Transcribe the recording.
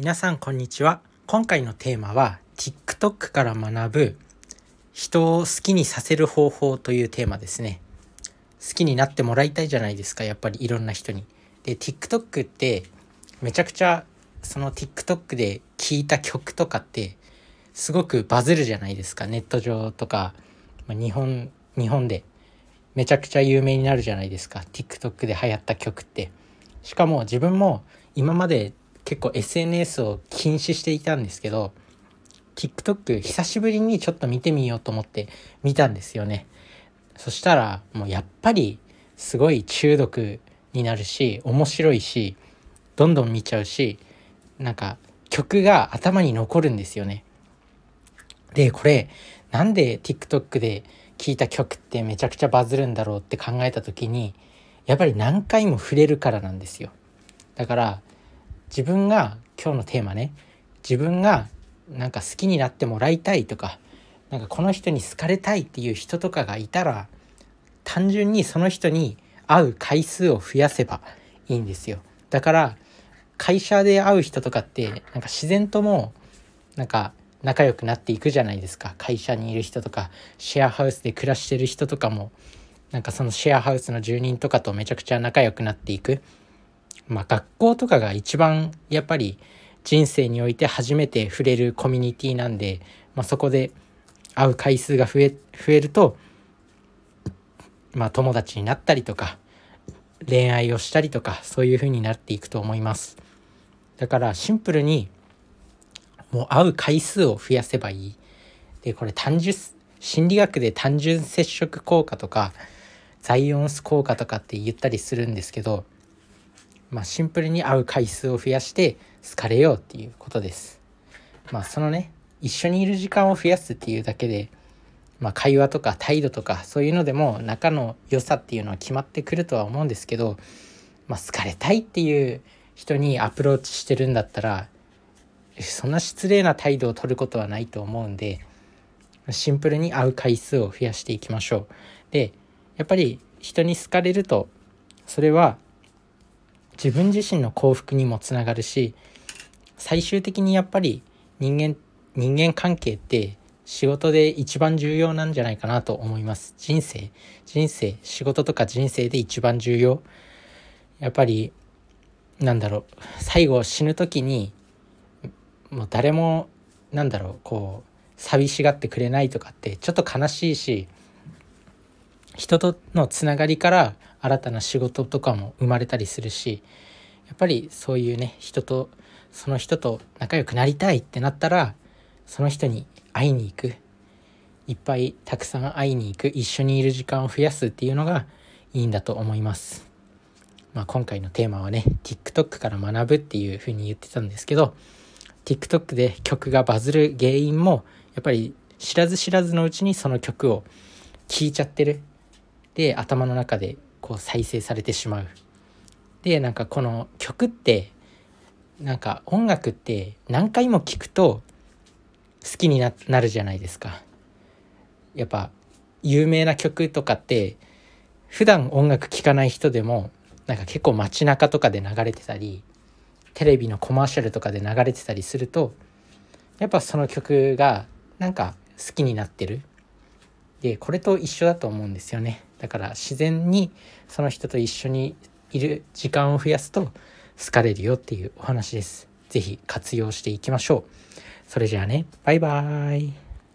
皆さんこんにちは。今回のテーマは TikTok から学ぶ人を好きにさせる方法というテーマですね。好きになってもらいたいじゃないですかやっぱりいろんな人に。で TikTok ってめちゃくちゃその TikTok で聴いた曲とかってすごくバズるじゃないですか。ネット上とか、ま、日本日本で。めちゃくちゃ有名になるじゃないですか。TikTok で流行った曲って。しかも自分も今まで結構 SNS を禁止していたんですけど TikTok 久しぶりにちょっと見てみようと思って見たんですよね。そしたらもうやっぱりすごい中毒になるし面白いしどんどん見ちゃうしなんか曲が頭に残るんですよね。でこれなんで TikTok で聴いた曲ってめちゃくちゃバズるんだろうって考えた時にやっぱり何回も触れるからなんですよ。だから自分が今日のテーマね。自分がなんか好きになってもらいたいとかなんかこの人に好かれたいっていう人とかがいたら単純にその人に会う回数を増やせばいいんですよ。だから会社で会う人とかってなんか自然ともなんか仲良くなっていくじゃないですか。会社にいる人とかシェアハウスで暮らしてる人とかもなんかそのシェアハウスの住人とかとめちゃくちゃ仲良くなっていく。まあ学校とかが一番やっぱり人生において初めて触れるコミュニティなんで、まあ、そこで会う回数が増え増えるとまあ友達になったりとか恋愛をしたりとかそういう風になっていくと思いますだからシンプルにもう会う回数を増やせばいい。で、これ単純、心理学で単純接触効果とか、ザイオンス効果とかって言ったりするんですけど、まあシンプルに会う回数を増やして好かれようっていうことです。まあそのね、一緒にいる時間を増やすっていうだけで、まあ会話とか態度とかそういうのでも仲の良さっていうのは決まってくるとは思うんですけど、まあ好かれたいっていう人にアプローチしてるんだったらそんな失礼な態度を取ることはないと思うんでシンプルに会う回数を増やしていきましょうでやっぱり人に好かれるとそれは自分自身の幸福にもつながるし最終的にやっぱり人間人間関係って仕事で一番重要なんじゃないかなと思います。人生。人生。仕事とか人生で一番重要。やっぱりなんだろう。最後死ぬ時にもう誰もなんだろう。こう寂しがってくれないとかってちょっと悲しいし人とのつながりから新たな仕事とかも生まれたりするしやっぱりそういうね人とその人と仲良くなりたいってなったらその人に会いに行く。いっぱいたくさん会いに行く。一緒にいる時間を増やすっていうのがいいんだと思います。まあ、今回のテーマはね TikTok から学ぶっていうふうに言ってたんですけど TikTok で曲がバズる原因もやっぱり知らず知らずのうちにその曲を聴いちゃってる。で頭の中でこう再生されてしまう。でなんかこの曲ってなんか音楽って何回も聴くと好きになるじゃないですか。やっぱ有名な曲とかって普段音楽聴かない人でもなんか結構街中とかで流れてたりテレビのコマーシャルとかで流れてたりするとやっぱその曲がなんか好きになってる。でこれと一緒だと思うんですよね。だから自然にその人と一緒にいる時間を増やすと好かれるよっていうお話です。是非活用していきましょう。それじゃあね。バイバーイ。